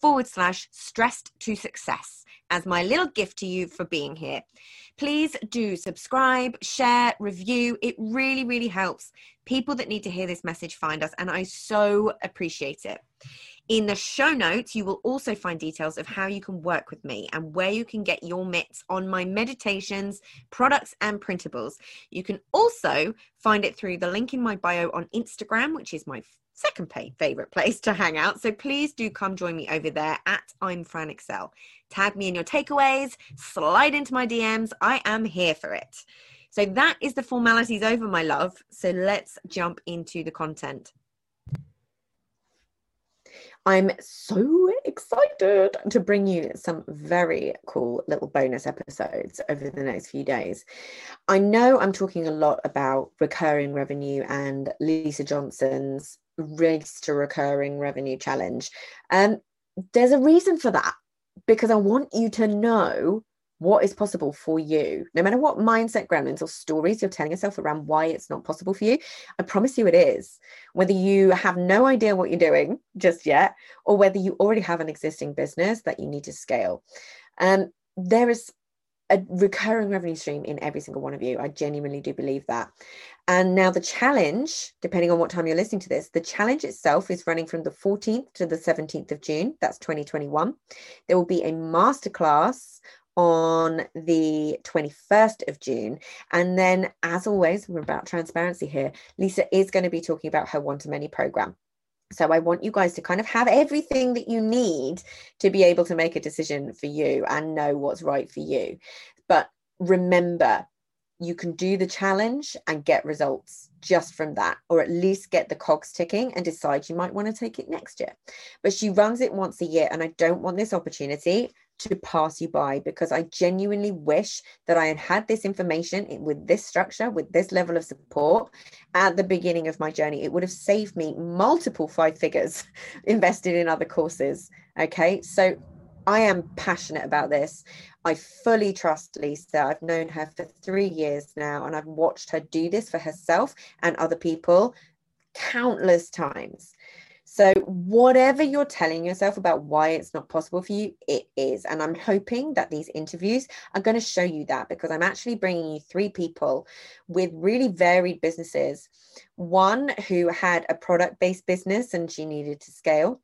forward slash stressed to success as my little gift to you for being here. Please do subscribe, share, review. It really, really helps people that need to hear this message find us, and I so appreciate it. In the show notes, you will also find details of how you can work with me and where you can get your mitts on my meditations, products, and printables. You can also find it through the link in my bio on Instagram, which is my second favorite place to hang out. So please do come join me over there at I'm Fran Excell. Tag me in your takeaways, slide into my DMs. I am here for it. So that is the formalities over, my love. So let's jump into the content. I'm so excited to bring you some very cool little bonus episodes over the next few days. I know I'm talking a lot about recurring revenue and Lisa Johnson's race to recurring revenue challenge. Um, there's a reason for that because I want you to know what is possible for you. No matter what mindset gremlins or stories you're telling yourself around why it's not possible for you, I promise you it is. Whether you have no idea what you're doing just yet, or whether you already have an existing business that you need to scale. Um, there is a recurring revenue stream in every single one of you. I genuinely do believe that. And now the challenge, depending on what time you're listening to this, the challenge itself is running from the 14th to the 17th of June. That's 2021. There will be a masterclass on the 21st of June. And then, as always, we're about transparency here. Lisa is going to be talking about her one to many program. So I want you guys to kind of have everything that you need to be able to make a decision for you and know what's right for you. But remember, you can do the challenge and get results just from that, or at least get the cogs ticking and decide you might want to take it next year. But she runs it once a year, and I don't want this opportunity to pass you by because I genuinely wish that I had had this information with this structure, with this level of support at the beginning of my journey. It would have saved me multiple five figures invested in other courses. Okay. So I am passionate about this. I fully trust Lisa. I've known her for three years now, and I've watched her do this for herself and other people countless times. So, whatever you're telling yourself about why it's not possible for you, it is. And I'm hoping that these interviews are going to show you that because I'm actually bringing you three people with really varied businesses. One who had a product based business and she needed to scale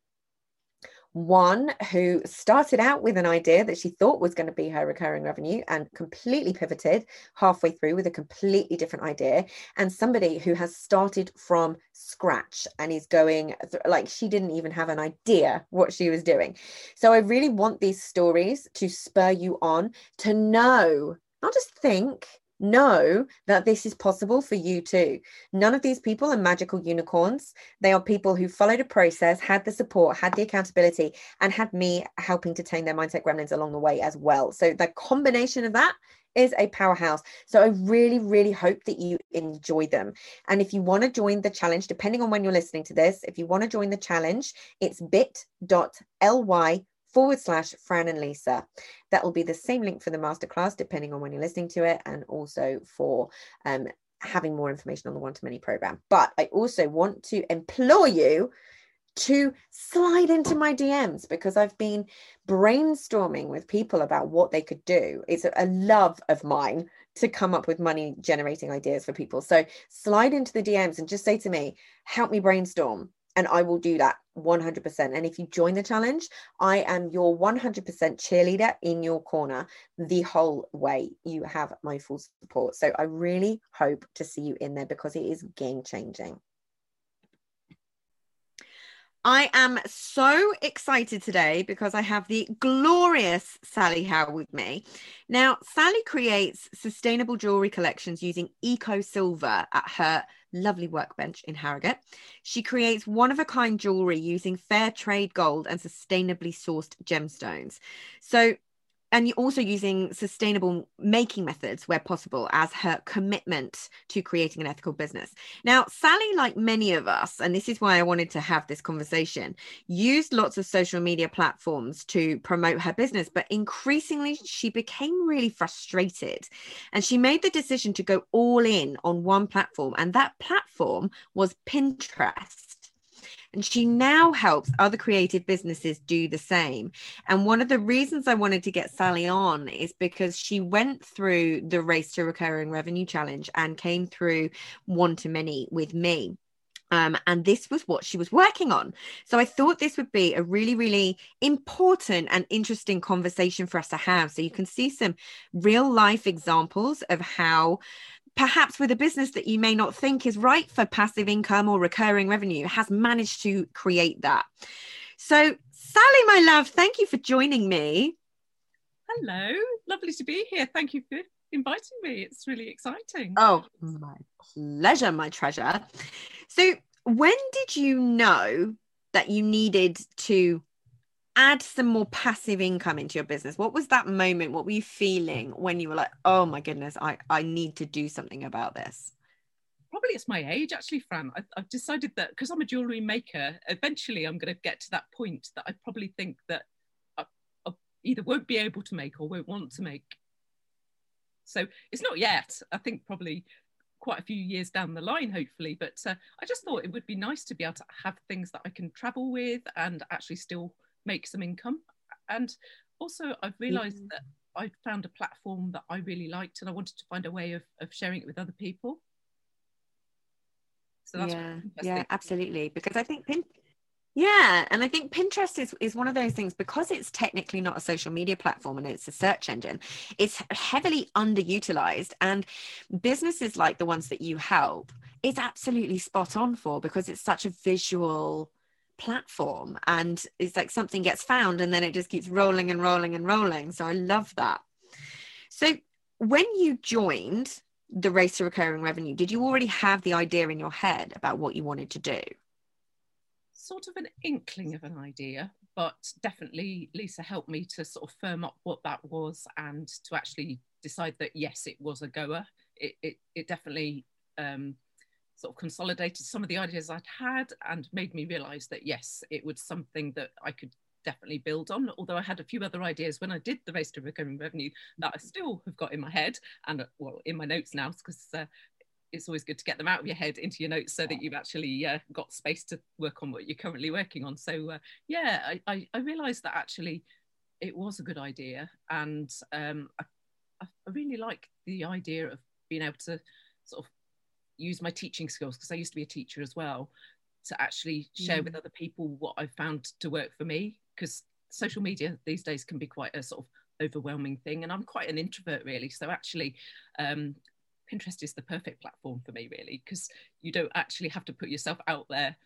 one who started out with an idea that she thought was going to be her recurring revenue and completely pivoted halfway through with a completely different idea, and somebody who has started from scratch and is going th- like she didn't even have an idea what she was doing. So I really want these stories to spur you on to know, not just think, know that this is possible for you too. None of these people are magical unicorns. They are people who followed a process, had the support, had the accountability, and had me helping to tame their mindset gremlins along the way as well. So the combination of that is a powerhouse. So I really, really hope that you enjoy them. And if you want to join the challenge, depending on when you're listening to this, if you want to join the challenge, it's bit.ly forward slash Fran and Lisa. That will be the same link for the masterclass, depending on when you're listening to it, and also for um, having more information on the one to many program. But I also want to implore you to slide into my DMs because I've been brainstorming with people about what they could do. It's a love of mine to come up with money generating ideas for people. So slide into the DMs and just say to me, help me brainstorm and I will do that 100%. And if you join the challenge, I am your 100% cheerleader in your corner the whole way. You have my full support. So I really hope to see you in there because it is game changing. I am so excited today because I have the glorious Sally How with me. Now, Sally creates sustainable jewelry collections using eco silver at her lovely workbench in Harrogate. She creates one of a kind jewelry using fair trade gold and sustainably sourced gemstones. So, and you're also using sustainable making methods where possible as her commitment to creating an ethical business. Now, Sally, like many of us, and this is why I wanted to have this conversation, used lots of social media platforms to promote her business, but increasingly she became really frustrated and she made the decision to go all in on one platform, and that platform was Pinterest. And she now helps other creative businesses do the same. And one of the reasons I wanted to get Sally on is because she went through the Race to Recurring Revenue Challenge and came through one to many with me. Um, and this was what she was working on. So I thought this would be a really, really important and interesting conversation for us to have. So you can see some real life examples of how perhaps with a business that you may not think is right for passive income or recurring revenue, has managed to create that. So, Sally, my love, thank you for joining me. Hello, lovely to be here. Thank you for inviting me. It's really exciting. Oh, my pleasure, my treasure. So, when did you know that you needed to add some more passive income into your business. What was that moment? What were you feeling when you were like oh my goodness i i need to do something about this probably it's my age actually fran. I, have decided that because i'm a jewelry maker eventually i'm going to get to that point that i probably think that I, I either won't be able to make or won't want to make. So it's not yet. I think probably quite a few years down the line hopefully but uh, i just thought it would be nice to be able to have things that i can travel with and actually still make some income. And also, I've realized mm. that I found a platform that I really liked and I wanted to find a way of, of sharing it with other people. So that's yeah, yeah, absolutely. Because I think Pin- yeah, and I think Pinterest is, is one of those things because it's technically not a social media platform and it's a search engine, it's heavily underutilized. And businesses like the ones that you help, it's absolutely spot on for because it's such a visual platform and it's like something gets found and then it just keeps rolling and rolling and rolling. So i love that. So when you joined the race to recurring revenue did you already have the idea in your head about what you wanted to do? Sort of an inkling of an idea but definitely lisa helped me to sort of firm up what that was and to actually decide that yes it was a goer. It, it, it definitely um, sort of consolidated some of the ideas I'd had and made me realize that yes, it was something that I could definitely build on. Although I had a few other ideas when I did the race to recurring revenue that I still have got in my head and well in my notes now because uh, it's always good to get them out of your head into your notes so that you've actually uh, got space to work on what you're currently working on. So uh, yeah, I, I, I, realized that actually it was a good idea and um, I, I really like the idea of being able to sort of use my teaching skills because I used to be a teacher as well to actually share mm. with other people what I've found to work for me because social media these days can be quite a sort of overwhelming thing and I'm quite an introvert really so actually um, Pinterest is the perfect platform for me really because you don't actually have to put yourself out there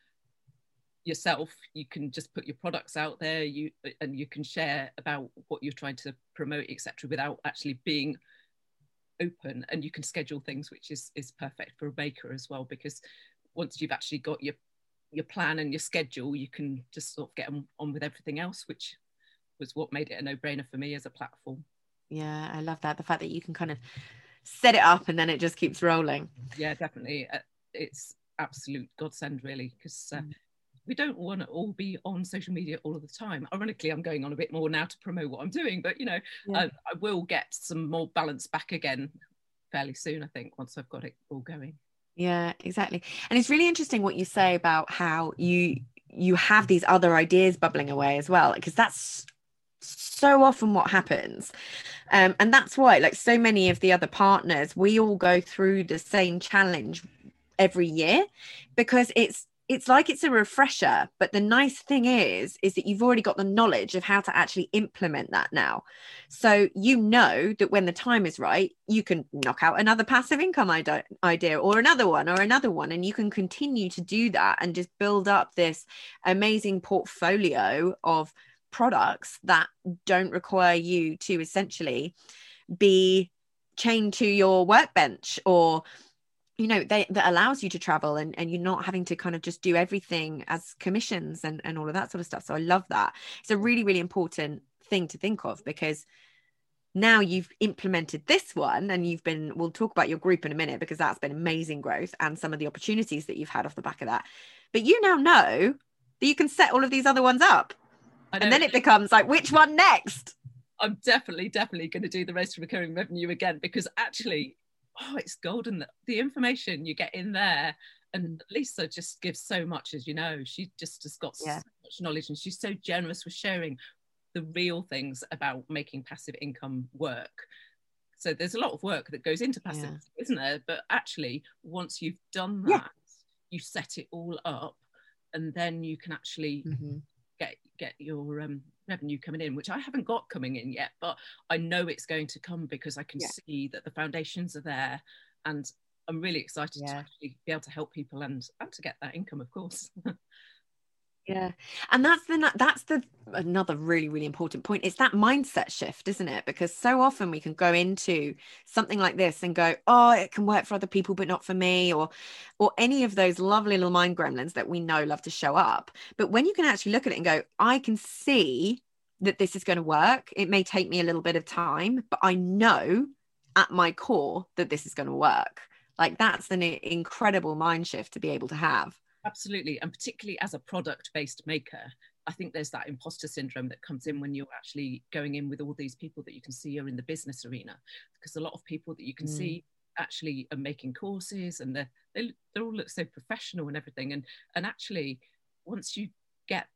yourself you can just put your products out there you and you can share about what you're trying to promote etc without actually being open and you can schedule things which is is perfect for a baker as well because once you've actually got your your plan and your schedule you can just sort of get on, on with everything else which was what made it a no-brainer for me as a platform. Yeah i love that. The fact that you can kind of set it up and then it just keeps rolling. Yeah definitely. Uh, it's absolute godsend really because uh, mm we don't want to all be on social media all of the time. Ironically, I'm going on a bit more now to promote what I'm doing, but you know, yeah. I, I will get some more balance back again fairly soon, I think, once I've got it all going. Yeah, exactly. And it's really interesting what you say about how you you have these other ideas bubbling away as well, because that's so often what happens. Um, and that's why, like so many of the other partners, we all go through the same challenge every year because it's it's like it's a refresher but the nice thing is is that you've already got the knowledge of how to actually implement that now. So you know that when the time is right you can knock out another passive income idea or another one or another one and you can continue to do that and just build up this amazing portfolio of products that don't require you to essentially be chained to your workbench or you know they, that allows you to travel and, and you're not having to kind of just do everything as commissions and, and all of that sort of stuff. So i love that. It's a really really important thing to think of because now you've implemented this one and you've been we'll talk about your group in a minute because that's been amazing growth and some of the opportunities that you've had off the back of that. But you now know that you can set all of these other ones up and then it becomes like which one next? I'm definitely definitely going to do the race to recurring revenue again because actually oh, it's golden. The information you get in there. And Lisa just gives so much, as you know. She just has got yeah. so much knowledge and she's so generous with sharing the real things about making passive income work. So there's a lot of work that goes into passive, yeah. isn't there? But actually, once you've done that, yeah. you set it all up, and then you can actually mm-hmm. Get your um, revenue coming in, which I haven't got coming in yet, but I know it's going to come because I can yeah. see that the foundations are there and I'm really excited yeah. to actually be able to help people and and to get that income, of course. yeah. And that's the that's the another really really important point it's that mindset shift isn't it? Because so often we can go into something like this and go oh it can work for other people but not for me or or any of those lovely little mind gremlins that we know love to show up. But when you can actually look at it and go i can see that this is going to work it may take me a little bit of time but i know at my core that this is going to work. Like that's an incredible mind shift to be able to have Absolutely. And particularly as a product based maker, I think there's that imposter syndrome that comes in when you're actually going in with all these people that you can see are in the business arena. Because a lot of people that you can mm. see actually are making courses and they're, they, they all look so professional and everything. And, and actually, once you get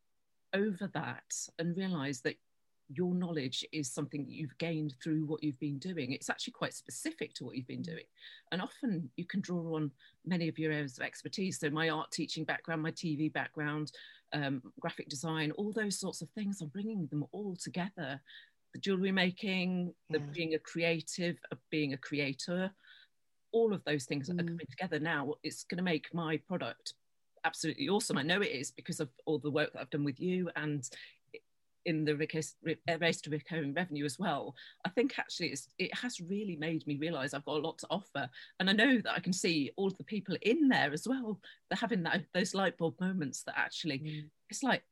over that and realize that your knowledge is something you've gained through what you've been doing. It's actually quite specific to what you've been mm. doing. And often you can draw on many of your areas of expertise. So, my art teaching background, my TV background, um, graphic design, all those sorts of things, I'm bringing them all together. The jewelry making, the yeah. being a creative, of being a creator, all of those things mm. are coming together now. It's going to make my product absolutely awesome. I know it is because of all the work that I've done with you and in the uh, race to recurring revenue as well, I think actually it has really made me realize I've got a lot to offer. And I know that I can see all of the people in there as well. They're having that, those light bulb moments that actually mm. it's like,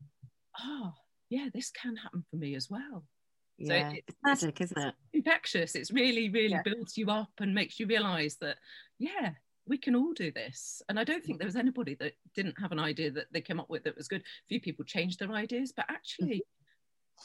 oh, yeah, this can happen for me as well. Yeah, so it, it's magic, isn't it? Infectious. It's really, really yeah. builds you up and makes you realize that, yeah, we can all do this. And I don't think there was anybody that didn't have an idea that they came up with that was good. A few people changed their ideas, but actually, mm-hmm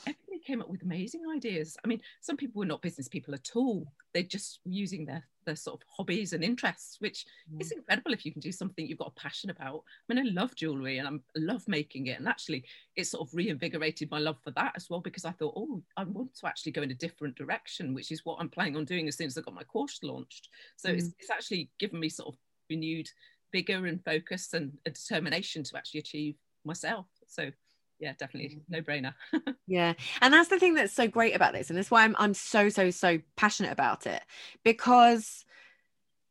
everybody came up with amazing ideas. I mean, some people were not business people at all. They're just using their their sort of hobbies and interests, which mm. is incredible if you can do something you've got a passion about. I mean, I love jewelry and I'm, I love making it. And actually, it sort of reinvigorated my love for that as well because I thought, oh, I want to actually go in a different direction, which is what I'm planning on doing as soon as I got my course launched. So mm. it's, it's actually given me sort of renewed vigor and focus and a determination to actually achieve myself. So yeah definitely. Mm. no brainer. Yeah and that's the thing that's so great about this and that's why I'm, I'm so so so passionate about it because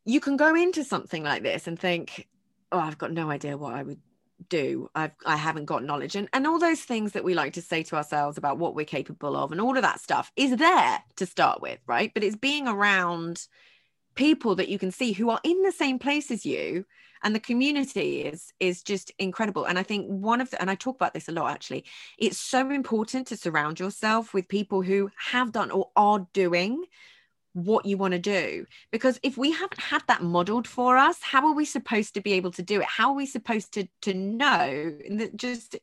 you can go into something like this and think oh i've got no idea what i would do. I've i haven't got knowledge. And and all those things that we like to say to ourselves about what we're capable of and all of that stuff is there to start with right? But it's being around people that you can see who are in the same place as you and the community is is just incredible. And i think one of the and i talk about this a lot actually. It's so important to surround yourself with people who have done or are doing what you want to do. Because if we haven't had that modeled for us how are we supposed to be able to do it? How are we supposed to to know that just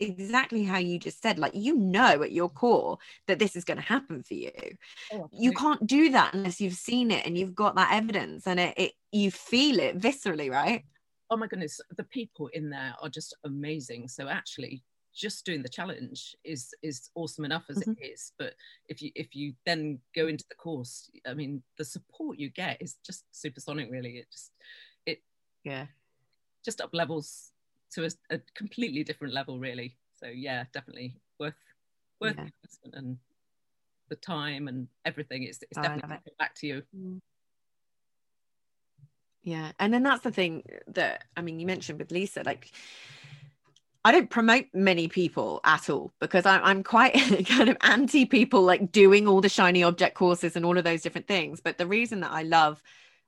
exactly how you just said like you know at your core that this is going to happen for you. Oh, you can't do that unless you've seen it and you've got that evidence and it, it you feel it viscerally right? Oh my goodness the people in there are just amazing. So actually just doing the challenge is is awesome enough as mm-hmm. it is but if you if you then go into the course i mean the support you get is just supersonic really it just it yeah just up levels to a, a completely different level, really. So yeah, definitely worth worth Yeah. investment and the time and everything. It's, it's Oh, definitely coming back to you. Yeah. And then that's the thing that, I mean, you mentioned with Lisa, like, I don't promote many people at all because I'm, I'm quite kind of anti people like doing all the shiny object courses and all of those different things. But the reason that I love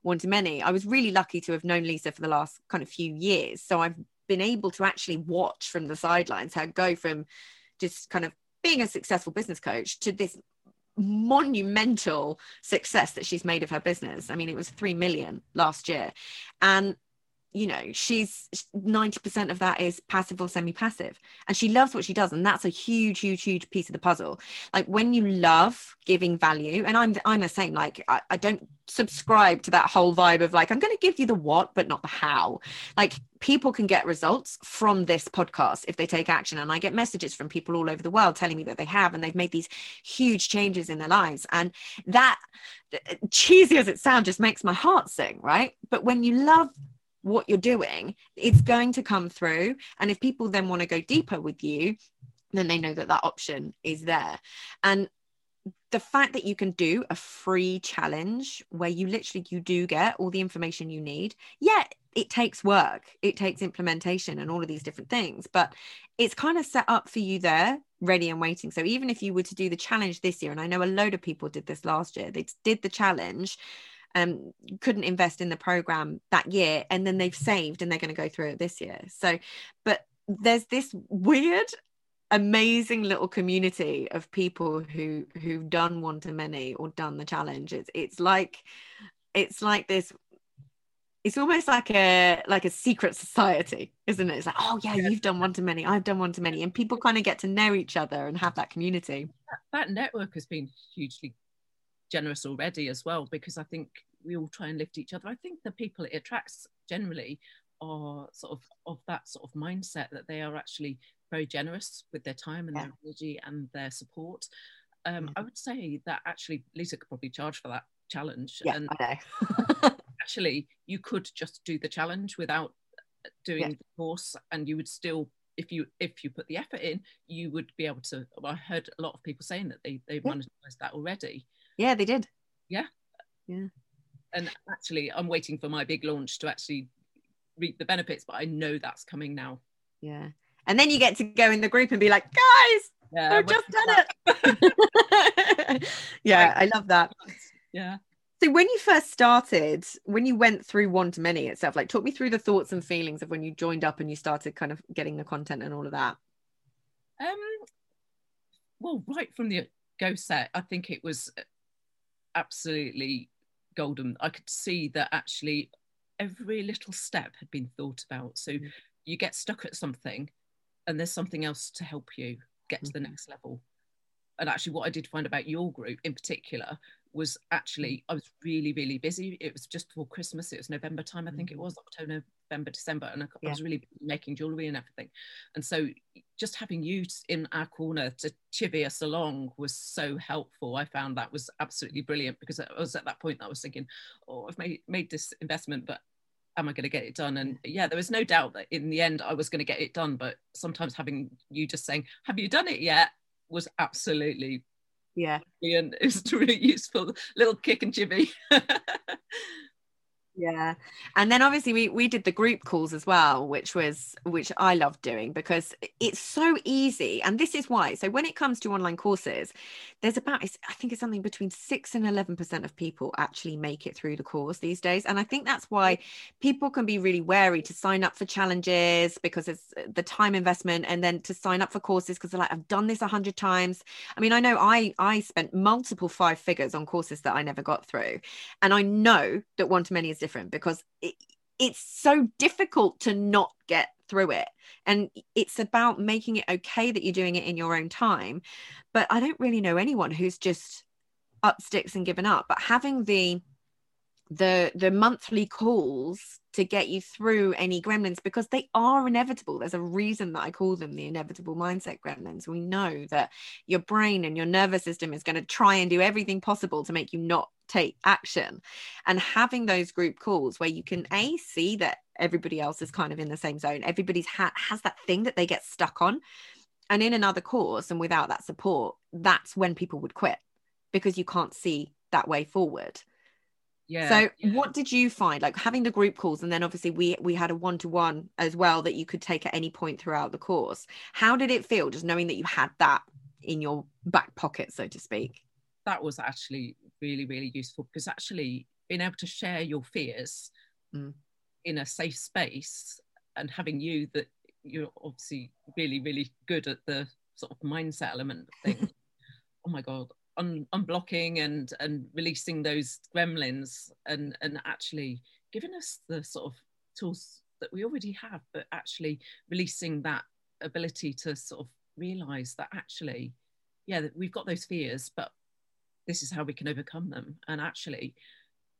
One to Many, I was really lucky to have known Lisa for the last kind of few years. So I've been able to actually watch from the sidelines her go from just kind of being a successful business coach to this monumental success that she's made of her business. I mean, it was 3 million last year. And you know, she's 90% of that is passive or semi passive. And she loves what she does. And that's a huge, huge, huge piece of the puzzle. Like when you love giving value, and I'm I'm the same, like I, I don't subscribe to that whole vibe of like, I'm going to give you the what, but not the how. Like people can get results from this podcast if they take action. And I get messages from people all over the world telling me that they have, and they've made these huge changes in their lives. And that, cheesy as it sounds, just makes my heart sing, right? But when you love what you're doing, it's going to come through. And if people then want to go deeper with you, then they know that that option is there. And the fact that you can do a free challenge where you literally you do get all the information you need yeah it takes work it takes implementation and all of these different things but it's kind of set up for you there ready and waiting so even if you were to do the challenge this year and i know a load of people did this last year they did the challenge um couldn't invest in the program that year and then they've saved and they're going to go through it this year. So but there's this weird amazing little community of people who who've done one to many or done the challenge. It's it's like it's like this it's almost like a like a secret society isn't it? It's like oh yeah you've done one to many i've done one to many and people kind of get to know each other and have that community. That, that network has been hugely generous already as well because I think we all try and lift each other. I think the people it attracts generally are sort of of that sort of mindset that they are actually very generous with their time and Yeah. their energy and their support. Um, Yeah. I would say that actually Lisa could probably charge for that challenge. yeah and i know actually, you could just do the challenge without doing Yeah. the course, and you would still. If you if you put the effort in, you would be able to. Well, I heard a lot of people saying that they they've Yeah. monetized that already. Yeah they did. Yeah. Yeah. and actually i'm waiting for my big launch to actually reap the benefits but i know that's coming now. Yeah. And then you get to go in the group and be like guys yeah i've just done it. Yeah i love that. Yeah. So when you first started, when you went through one to many itself, like talk me through the thoughts and feelings of when you joined up and you started kind of getting the content and all of that. um well right from the go set i think it was absolutely golden i could see that actually every little step had been thought about so Mm. you get stuck at something and there's something else to help you get to the Mhm. next level and actually what i did find about your group in particular was actually i was really really busy. It was just before christmas it was november time i think it Mhm. was october november december and i, I was really making jewelry and everything. And so just having you in our corner to chivvy us along was so helpful. I found that was absolutely brilliant because i was at that point that i was thinking oh i've made, made this investment but am i going to get it done? And yeah. there was no doubt that in the end i was going to get it done but sometimes having you just saying have you done it yet? was absolutely Yeah. and it was really useful. Little kick and chivvy Yeah. And then obviously we we did the group calls as well, which was which I loved doing because it's so easy. And this is why. So when it comes to online courses, there's about I think it's something between 6 and 11% of people actually make it through the course these days. And I think that's why people can be really wary to sign up for challenges because it's uh, the time investment and then to sign up for courses because they're like I've done this a hundred times. I mean, I know I I spent multiple five figures on courses that I never got through. And I know that one to many is different because it, it's so difficult to not get through it. And it's about making it okay that you're doing it in your own time. But I don't really know anyone who's just up sticks and given up. But having the the the monthly calls to get you through any gremlins because they are inevitable. There's a reason that i call them the inevitable mindset gremlins. We know that your brain and your nervous system is going to try and do everything possible to make you not take action. And having those group calls where you can a see that everybody else is kind of in the same zone everybody's ha- has that thing that they get stuck on. And in another course and without that support that's when people would quit because you can't see that way forward yeah so yeah. what did you find like having the group calls and then obviously we we had a one-to-one as well that you could take at any point throughout the course how did it feel just knowing that you had that in your back pocket so to speak that was actually really really useful because actually being able to share your fears Mm. in a safe space and having you that you're obviously really really good at the sort of mindset element of things oh my god un- unblocking and and releasing those gremlins and and actually giving us the sort of tools that we already have but actually releasing that ability to sort of realize that actually yeah we've got those fears but this is how we can overcome them. And actually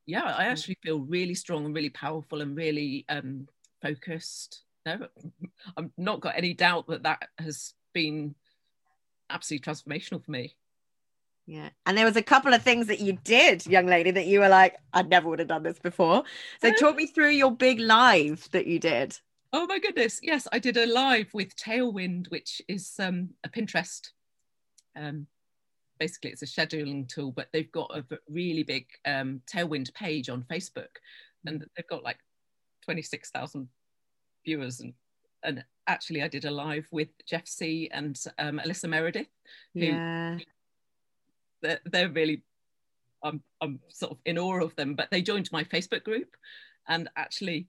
yeah i actually feel really strong and really powerful and really um focused. No i've not got any doubt that that has been absolutely transformational for me yeah. And there was a couple of things that you did young lady that you were like i never would have done this before. So talk me through your big live that you did. Oh my goodness. Yes i did a live with tailwind which is um a pinterest um basically it's a scheduling tool but they've got a really big um, tailwind page on facebook. And they've got like 26000 viewers. And and actually i did a live with Jeff Sieh and um, Alisa Meredith who yeah they're, they're really I'm, I'm sort of in awe of them but they joined my facebook group and actually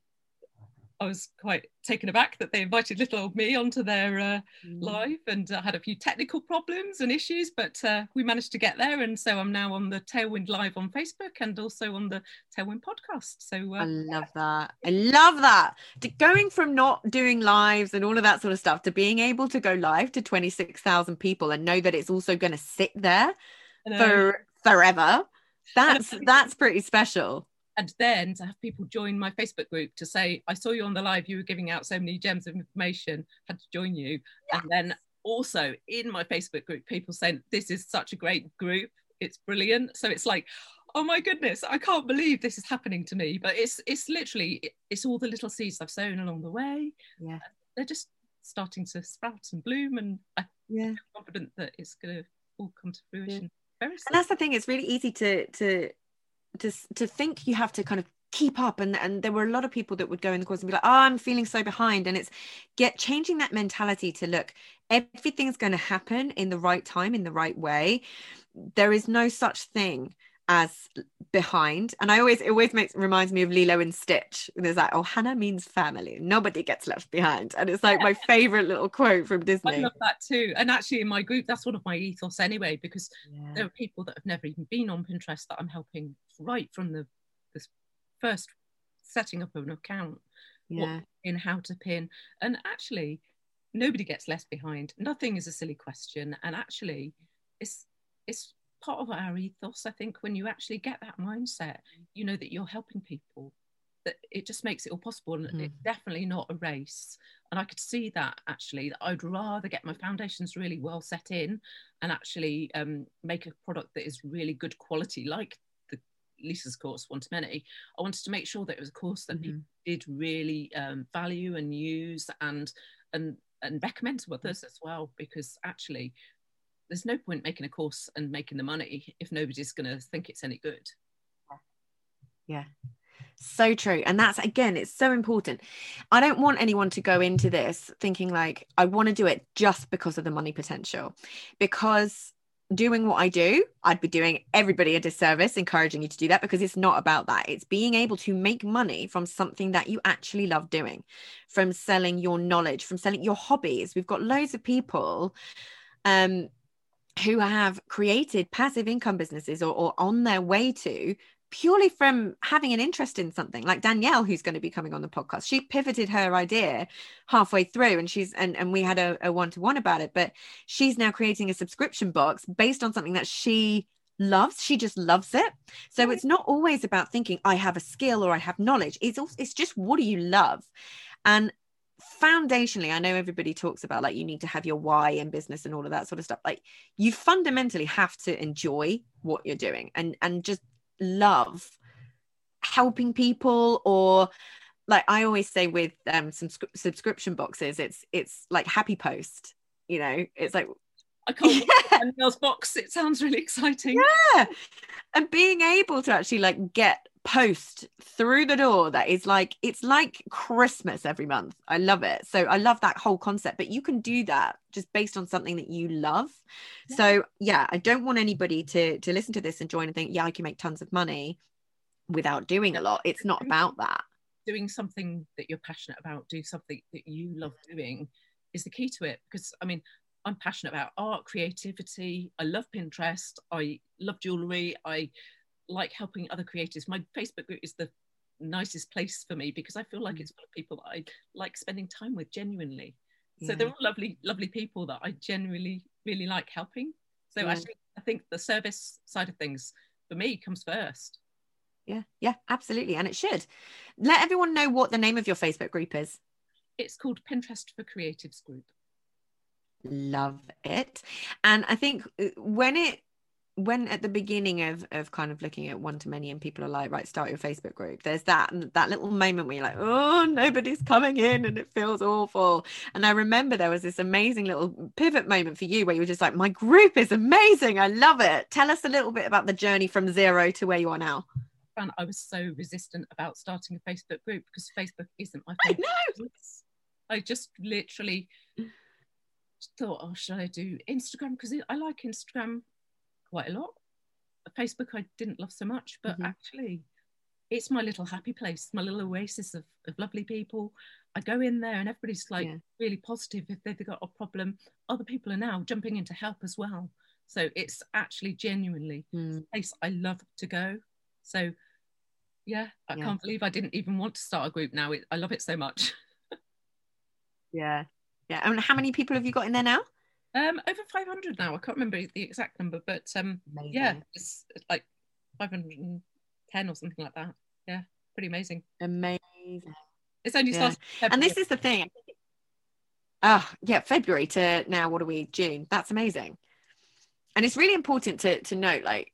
I was quite taken aback that they invited little old me onto their uh, Mm. live and uh, had a few technical problems and issues, but uh, we managed to get there. And so I'm now on the Tailwind Live on Facebook and also on the Tailwind podcast. So I uh, love that. I love that. To going from not doing lives and all of that sort of stuff to being able to go live to 26,000 people and know that it's also going to sit there I. for forever. That's that's pretty special. and then to have people join my Facebook group to say, I saw you on the live, you were giving out so many gems of information, had to join you. And then also in my Facebook group, people saying, This is such a great group, it's brilliant. So it's like, oh my goodness, I can't believe this is happening to me. But it's it's literally it's all the little seeds I've sown along the way. Yeah. They're just starting to sprout and bloom and I'm Yeah. confident that it's gonna all come to fruition. And that's the thing it's really easy to to to to think you have to kind of keep up and and there were a lot of people that would go in the course and be like oh i'm feeling so behind and it's get changing that mentality to look everything's going to happen in the right time in the right way. There is no such thing as behind and i always it always makes reminds me of lilo and stitch And there's like oh hannah means family nobody gets left behind and it's like my favorite little quote from Disney. I love that too. And actually, in my group, that's one of my ethos anyway, because Yeah. there are people that have never even been on Pinterest that I'm helping right from the this first setting up of an account yeah in how to pin. And actually, nobody gets left behind. Nothing is a silly question. And actually, it's it's part of our ethos. I think when you actually get that mindset, you know that you're helping people. That it just makes it all possible, and Mm. it's definitely not a race. And I could see that actually. That I'd rather get my foundations really well set in, and actually um, make a product that is really good quality, like the Lisa's course One to Many. I wanted to make sure that it was a course that people did really um, value and use and and and recommend to others as well because actually there's no point making a course and making the money if nobody's going to think it's any good Yeah. So true. And that's again, it's so important. I don't want anyone to go into this thinking like, I want to do it just because of the money potential. Because doing what I do, I'd be doing everybody a disservice encouraging you to do that because it's not about that. It's being able to make money from something that you actually love doing, from selling your knowledge, from selling your hobbies. We've got loads of people um, who have created passive income businesses or, or on their way to purely from having an interest in something like danielle who's going to be coming on the podcast. She pivoted her idea halfway through and she's and, and we had a, a one-to-one about it but she's now creating a subscription box based on something that she loves. She just loves it. So mm-hmm. it's not always about thinking i have a skill or i have knowledge. It's also it's just what do you love? And foundationally i know everybody talks about like you need to have your why in business and all of that sort of stuff like you fundamentally have to enjoy what you're doing and and just love helping people or like I always say with um some sc- subscription boxes, it's it's like happy post. You know, it's like I can't yeah. box. It sounds really exciting. Yeah. And being able to actually like get post through the door that is like it's like Christmas every month. I love it. So I love that whole concept. But you can do that just based on something that you love. Yeah. So yeah, I don't want anybody to to listen to this and join and think, yeah, I can make tons of money without doing a lot. It's not about that. Doing something that you're passionate about, do something that you love doing is the key to it. Because I mean, I'm passionate about art, creativity. I love Pinterest. I love jewelry. I like helping other creators. My Facebook group is the nicest place for me because I feel like mm. it's full of people that I like spending time with genuinely. So yeah. they're all lovely, lovely people that I genuinely really like helping. So yeah. actually, I think the service side of things for me comes first. Yeah, yeah, absolutely. And it should. Let everyone know what the name of your Facebook group is. It's called Pinterest for Creatives Group. Love it. And I think uh, when it when at the beginning of of kind of looking at one to many and people are like right start your facebook group there's that that little moment where you're like oh nobody's coming in and it feels awful and i remember there was this amazing little pivot moment for you where you were just like my group is amazing i love it tell us a little bit about the journey from zero to where you are now I was so resistant about starting a Facebook group because Facebook isn't my favorite. I know. I just literally thought, oh, should I do Instagram? Because I like Instagram quite a lot. Facebook I didn't love so much, but mm-hmm. actually it's my little happy place, my little oasis of, of lovely people. I go in there and everybody's like yeah. really positive if they've got a problem. Other people are now jumping in to help as well. So it's actually genuinely mm. a place I love to go. So yeah, I yeah. can't believe I didn't even want to start a group now. It, I love it so much. yeah. Yeah. And how many people have you got in there now? Um, over 500 now. I can't remember the exact number, but um, yeah, it's like 510 or something like that. Yeah, pretty amazing. Amazing. It's only yeah. started. And this is the thing. Oh, yeah, February to now, what are we? June. That's amazing. And it's really important to to note, like,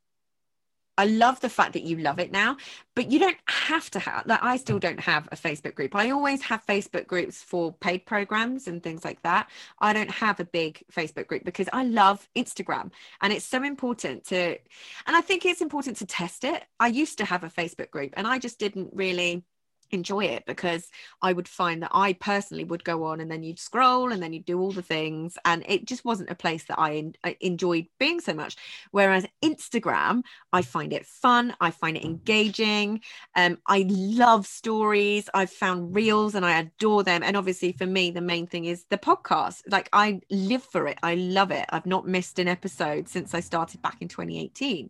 I love the fact that you love it now, but you don't have to have that. I still don't have a Facebook group. I always have Facebook groups for paid programs and things like that. I don't have a big Facebook group because I love Instagram and it's so important to, and I think it's important to test it. I used to have a Facebook group and I just didn't really enjoy it because I would find that I personally would go on and then you'd scroll and then you'd do all the things. And it just wasn't a place that I, I, enjoyed being so much. Whereas Instagram I find it fun I find it engaging. Um I love stories I've found reels and I adore them. And obviously for me the main thing is the podcast. Like I live for it I love it. I've not missed an episode since I started back in 2018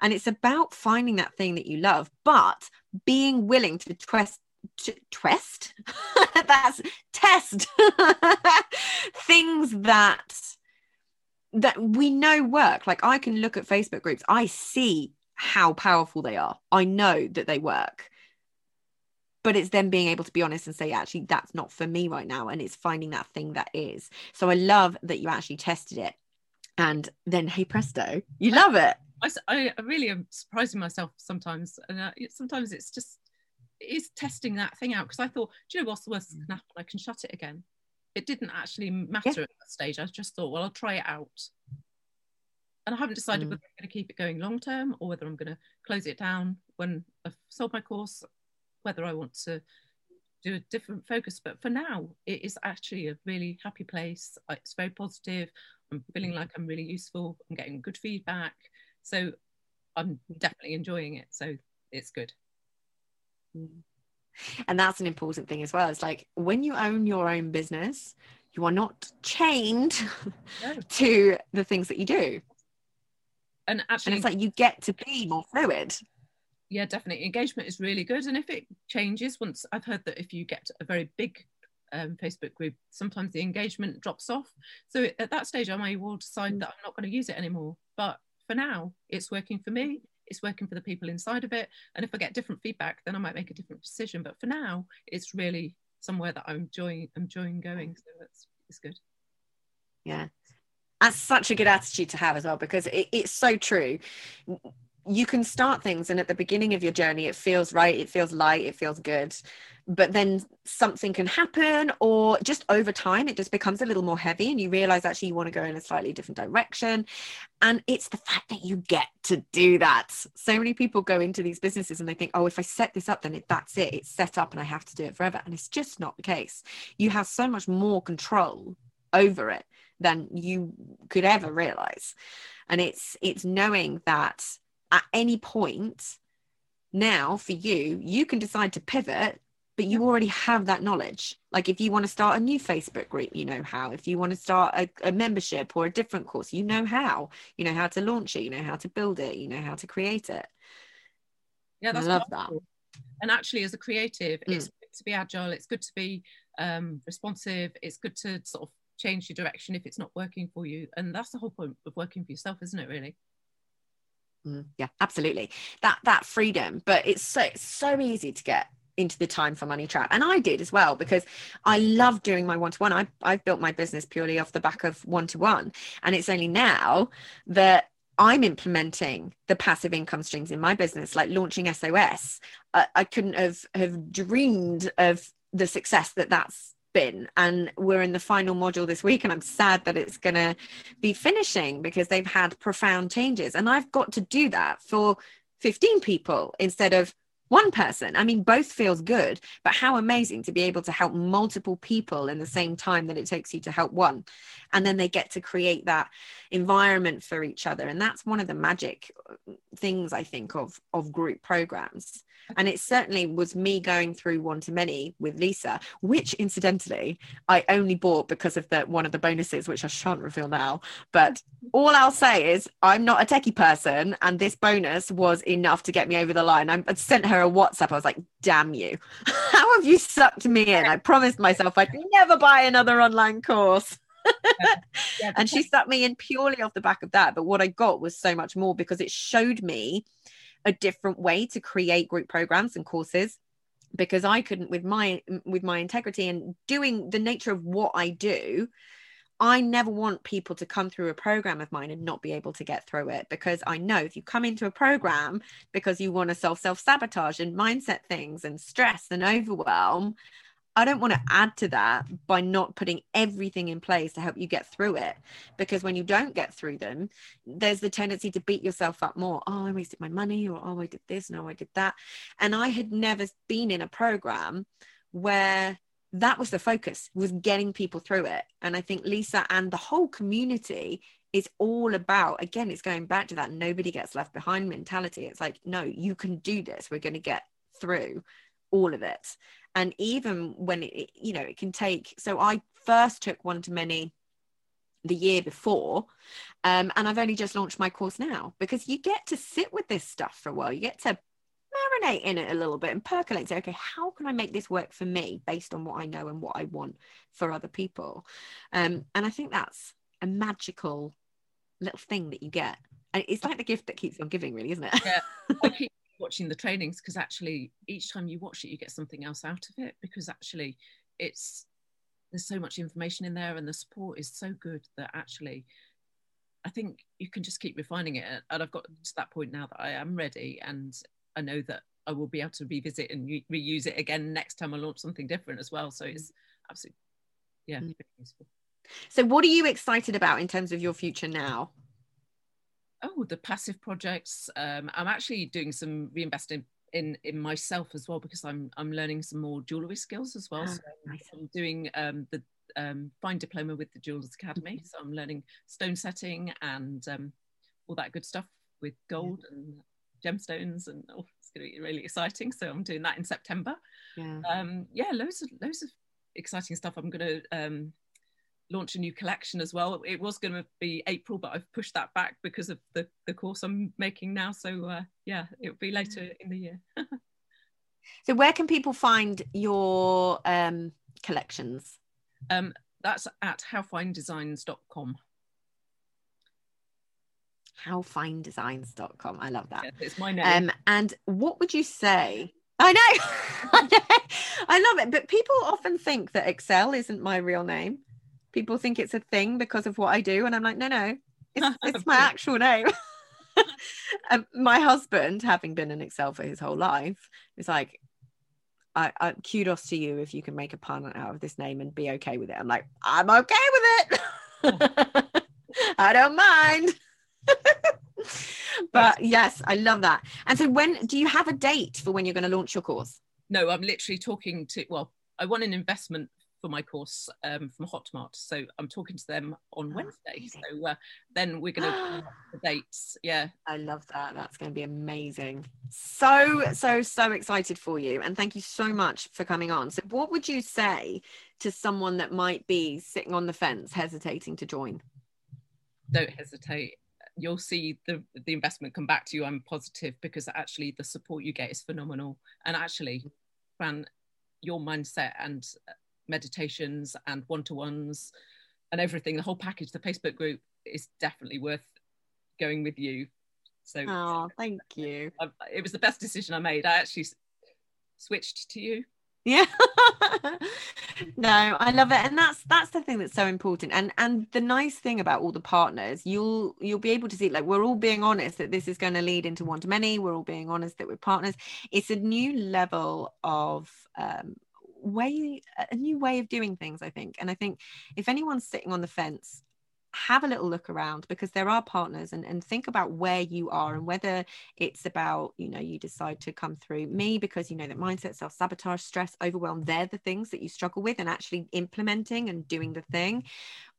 and it's about finding that thing that you love but being willing to twist to twist that's test things that that we know work. Like i can look at facebook groups i see how powerful they are. I know that they work. But it's then being able to be honest and say actually that's not for me right now and it's finding that thing that is. So i love that you actually tested it. And then hey presto you love it I, I really am surprising myself sometimes, and uh, sometimes it's just it's testing that thing out because I thought, do you know what's the worst that can happen? I can shut it again. It didn't actually matter yeah. at that stage. I just thought, well, I'll try it out, and I haven't decided mm. whether I'm going to keep it going long term or whether I'm going to close it down when I've sold my course. Whether I want to do a different focus, but for now, it is actually a really happy place. It's very positive. I'm feeling like I'm really useful. I'm getting good feedback. So I'm definitely enjoying it. So it's good. Mm. And that's an important thing as well. It's like when you own your own business, you are not chained no. to the things that you do. And actually, and it's like you get to be more fluid. Yeah, definitely. Engagement is really good. And if it changes, once I've heard that if you get a very big um, Facebook group, sometimes the engagement drops off. So at that stage, I may well decide mm. that I'm not going to use it anymore. But for now, it's working for me. It's working for the people inside of it. And if I get different feedback, then I might make a different decision. But for now, it's really somewhere that I'm enjoying, I'm enjoying going. So that's it's good. Yeah. That's such a good attitude to have as well, because it, it's so true. You can start things, and at the beginning of your journey, it feels right, it feels light, it feels good. But then something can happen or just over time it just becomes a little more heavy and you realize actually you want to go in a slightly different direction. And it's the fact that you get to do that. So many people go into these businesses and they think oh if i set this up then it, that's it it's set up and i have to do it forever. And it's just not the case. You have so much more control over it than you could ever realize. And it's it's knowing that at any point now for you you can decide to pivot but you already have that knowledge. Like if you want to start a new facebook group you know how. If you want to start a, a, membership or a different course you know how. You know how to launch it you know how to build it you know how to create it. Yeah that's I love that. And actually as a creative mm. it's good to be agile it's good to be um, responsive it's good to sort of change your direction if it's not working for you. And that's the whole point of working for yourself isn't it really? Mm, yeah absolutely. That that freedom but it's so it's so easy to get into the time for money trap. And i did as well because i love doing my one-to-one. I, i've built my business purely off the back of one-to-one. And it's only now that i'm implementing the passive income streams in my business like launching sos I, I couldn't have have dreamed of the success that that's been. And we're in the final module this week and i'm sad that it's going to be finishing because they've had profound changes. And i've got to do that for 15 people instead of one person. I mean, both feels good, but how amazing to be able to help multiple people in the same time that it takes you to help one. And then they get to create that environment for each other. And that's one of the magic uh, things I think of of group programs and it certainly was me going through one to many with Lisa, which incidentally I only bought because of the one of the bonuses, which I shan't reveal now. But all I'll say is I'm not a techie person, and this bonus was enough to get me over the line. I sent her a WhatsApp. I was like, "Damn you! How have you sucked me in?" I promised myself I'd never buy another online course. and she sucked me in purely off the back of that. But what I got was so much more because it showed me a different way to create group programs and courses because I couldn't with my with my integrity and doing the nature of what I do I never want people to come through a program of mine and not be able to get through it because I know if you come into a program because you want to self self sabotage and mindset things and stress and overwhelm I don't want to add to that by not putting everything in place to help you get through it. Because when you don't get through them, there's the tendency to beat yourself up more. Oh, I wasted my money, or oh, I did this, no, I did that. And I had never been in a program where that was the focus, was getting people through it. And I think Lisa and the whole community is all about, again, it's going back to that nobody gets left behind mentality. It's like, no, you can do this. We're going to get through all of it and even when it you know it can take so i first took one to many the year before um, and i've only just launched my course now because you get to sit with this stuff for a while you get to marinate in it a little bit and percolate say okay how can i make this work for me based on what i know and what i want for other people? Um, and i think that's a magical little thing that you get. And it's like the gift that keeps on giving really isn't it? Yeah. I keep watching the trainings because actually each time you watch it you get something else out of it because actually it's there's so much information in there and the support is so good that actually I think you can just keep refining it. And I've got to that point now that I am ready and I know that I will be able to revisit and re- reuse it again next time I launch something different as well so it's absolutely yeah mm. useful. So what are you excited about in terms of your future now? oh the passive projects um, i'm actually doing some reinvesting in in myself as well because i'm i'm learning some more jewelry skills as well oh, so nice. i'm doing um, the um, fine diploma with the jewelers academy mm-hmm. so i'm learning stone setting and um, all that good stuff with gold yeah. and gemstones and oh, it's going to be really exciting so i'm doing that in september yeah, um, yeah loads of loads of exciting stuff i'm going to um, launch a new collection as well. It was going to be April, but I've pushed that back because of the, the course I'm making now. So uh, yeah, it'll be later mm. in the year. so where can people find your um, collections? Um, that's at howfinedesigns.com. Howfinedesigns.com. I love that. Yeah, it's my name. Um, and what would you say? I know. I love it. But people often think that Excell isn't my real name people think it's a thing because of what I do. And I'm like, no, no, it's, it's my actual name. um, my husband, having been in Excell for his whole life, is like, I, I kudos to you if you can make a pun out of this name and be okay with it. I'm like, I'm okay with it. I don't mind. but yes, I love that. And so, when do you have a date for when you're going to launch your course? No, I'm literally talking to. Well, I want an investment for my course um, from Hotmart, so I'm talking to them on Oh, Wednesday. amazing. So uh, then we're going to the dates. Yeah, I love that. That's going to be amazing. So, so, so excited for you. And thank you so much for coming on. So, what would you say to someone that might be sitting on the fence, hesitating to join? don't hesitate. You'll see the the investment come back to you. I'm positive because actually the support you get is phenomenal. And actually, Fran, your mindset and uh, meditations and one to ones and everything, the whole package, the Facebook group is definitely worth going with you. So Oh, thank you. I, it was the best decision I made. I actually switched to you. Yeah. no, I love it. And that's that's the thing that's so important. And and the nice thing about all the partners, you'll you'll be able to see like we're all being honest that this is going to lead into one to many. We're all being honest that we're partners. It's a new level of um way a new way of doing things, I think. And I think if anyone's sitting on the fence, have a little look around because there are partners and, and think about where you are mm. and whether it's about you know you decide to come through me because you know that mindset self-sabotage stress overwhelm they're the things that you struggle with and actually implementing and doing the thing.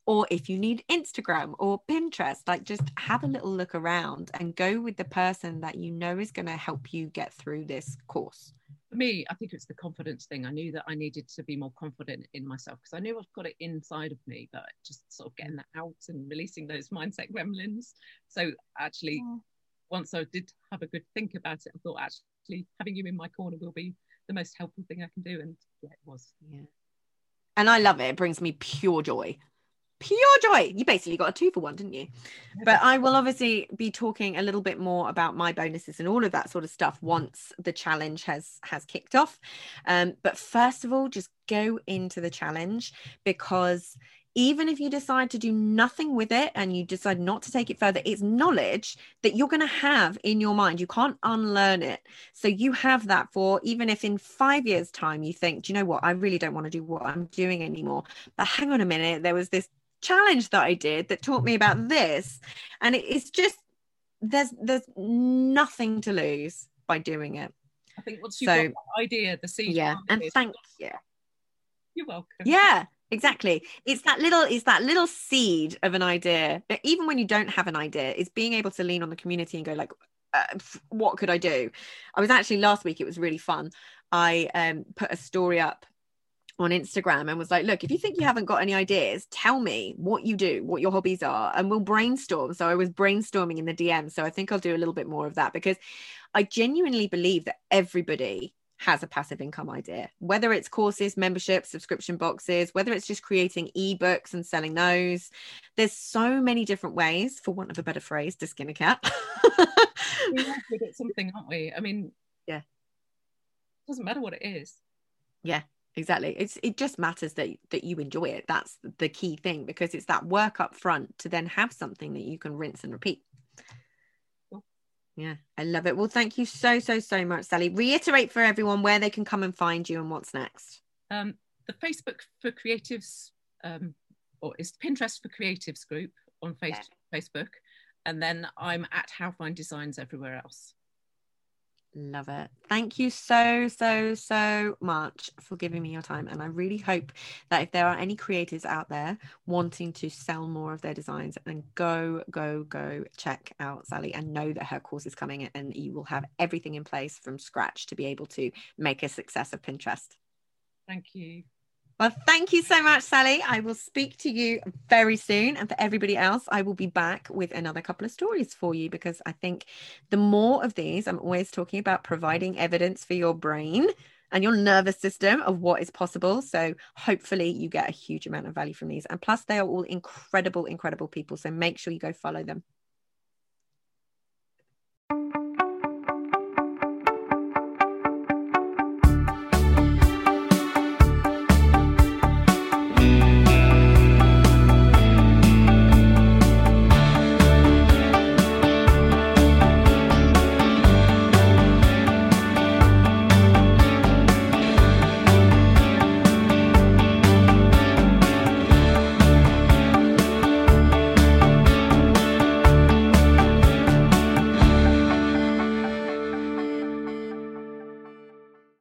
Or if you need instagram or pinterest like just have a little look around and go with the person that you know is going to help you get through this course For me, I think it's the confidence thing. I knew that I needed to be more confident in myself because I knew I've got it inside of me, but just sort of getting that out and releasing those mindset gremlins. So actually, once I did have a good think about it, I thought actually having you in my corner will be the most helpful thing I can do. And yeah, it was. yeah and i love it it brings me pure joy pure joy you basically got a two for one didn't you but I will obviously be talking a little bit more about my bonuses and all of that sort of stuff once the challenge has has kicked off. Um, but first of all, just go into the challenge because even if you decide to do nothing with it and you decide not to take it further, it's knowledge that you're going to have in your mind. You can't unlearn it. So you have that for even if in five years' time you think, do you know what? I really don't want to do what I'm doing anymore. But hang on a minute, there was this challenge that I did that taught me about this. And it's just there's there's nothing to lose by doing it. I think once you've So- got that idea, the seed. Yeah. And planted, thank you. You're welcome. Yeah, exactly. It's that little it's that little seed of an idea. Even when you don't have an idea, is being able to lean on the community and go like uh, what could I do? I was actually last week it was really fun. I um put a story up on Instagram and was like, look, if you think you haven't got any ideas, tell me what you do, what your hobbies are, and we'll brainstorm. So I was brainstorming in the DM. So I think I'll do a little bit more of that because I genuinely believe that everybody has a passive income idea, whether it's courses, memberships, subscription boxes, whether it's just creating ebooks and selling those. There's so many different ways, for want of a better phrase, to skin a cat. We're all good at something, aren't we? I mean, Yeah. It Doesn't matter what it is. Exactly. It's it just matters that that you enjoy it. That's the key thing because it's that work up front to then have something that you can rinse and repeat. Yeah i love it. Well thank you so so so much sally. Reiterate for everyone where they can come and find you and what's next. Um, the Facebook for Creatives, um, or is Pinterest for Creatives group on face- Facebook, and then I'm at How Fine Designs everywhere else. Love it. Thank you so, so, so much for giving me your time. And I really hope that if there are any creators out there wanting to sell more of their designs, then go, go, go check out Sally and know that her course is coming and you will have everything in place from scratch to be able to make a success of Pinterest. Thank you. Well, thank you so much, Sally. I will speak to you very soon. And for everybody else, I will be back with another couple of stories for you because I think the more of these, I'm always talking about providing evidence for your brain and your nervous system of what is possible. So hopefully you get a huge amount of value from these. And plus, they are all incredible, incredible people. So make sure you go follow them.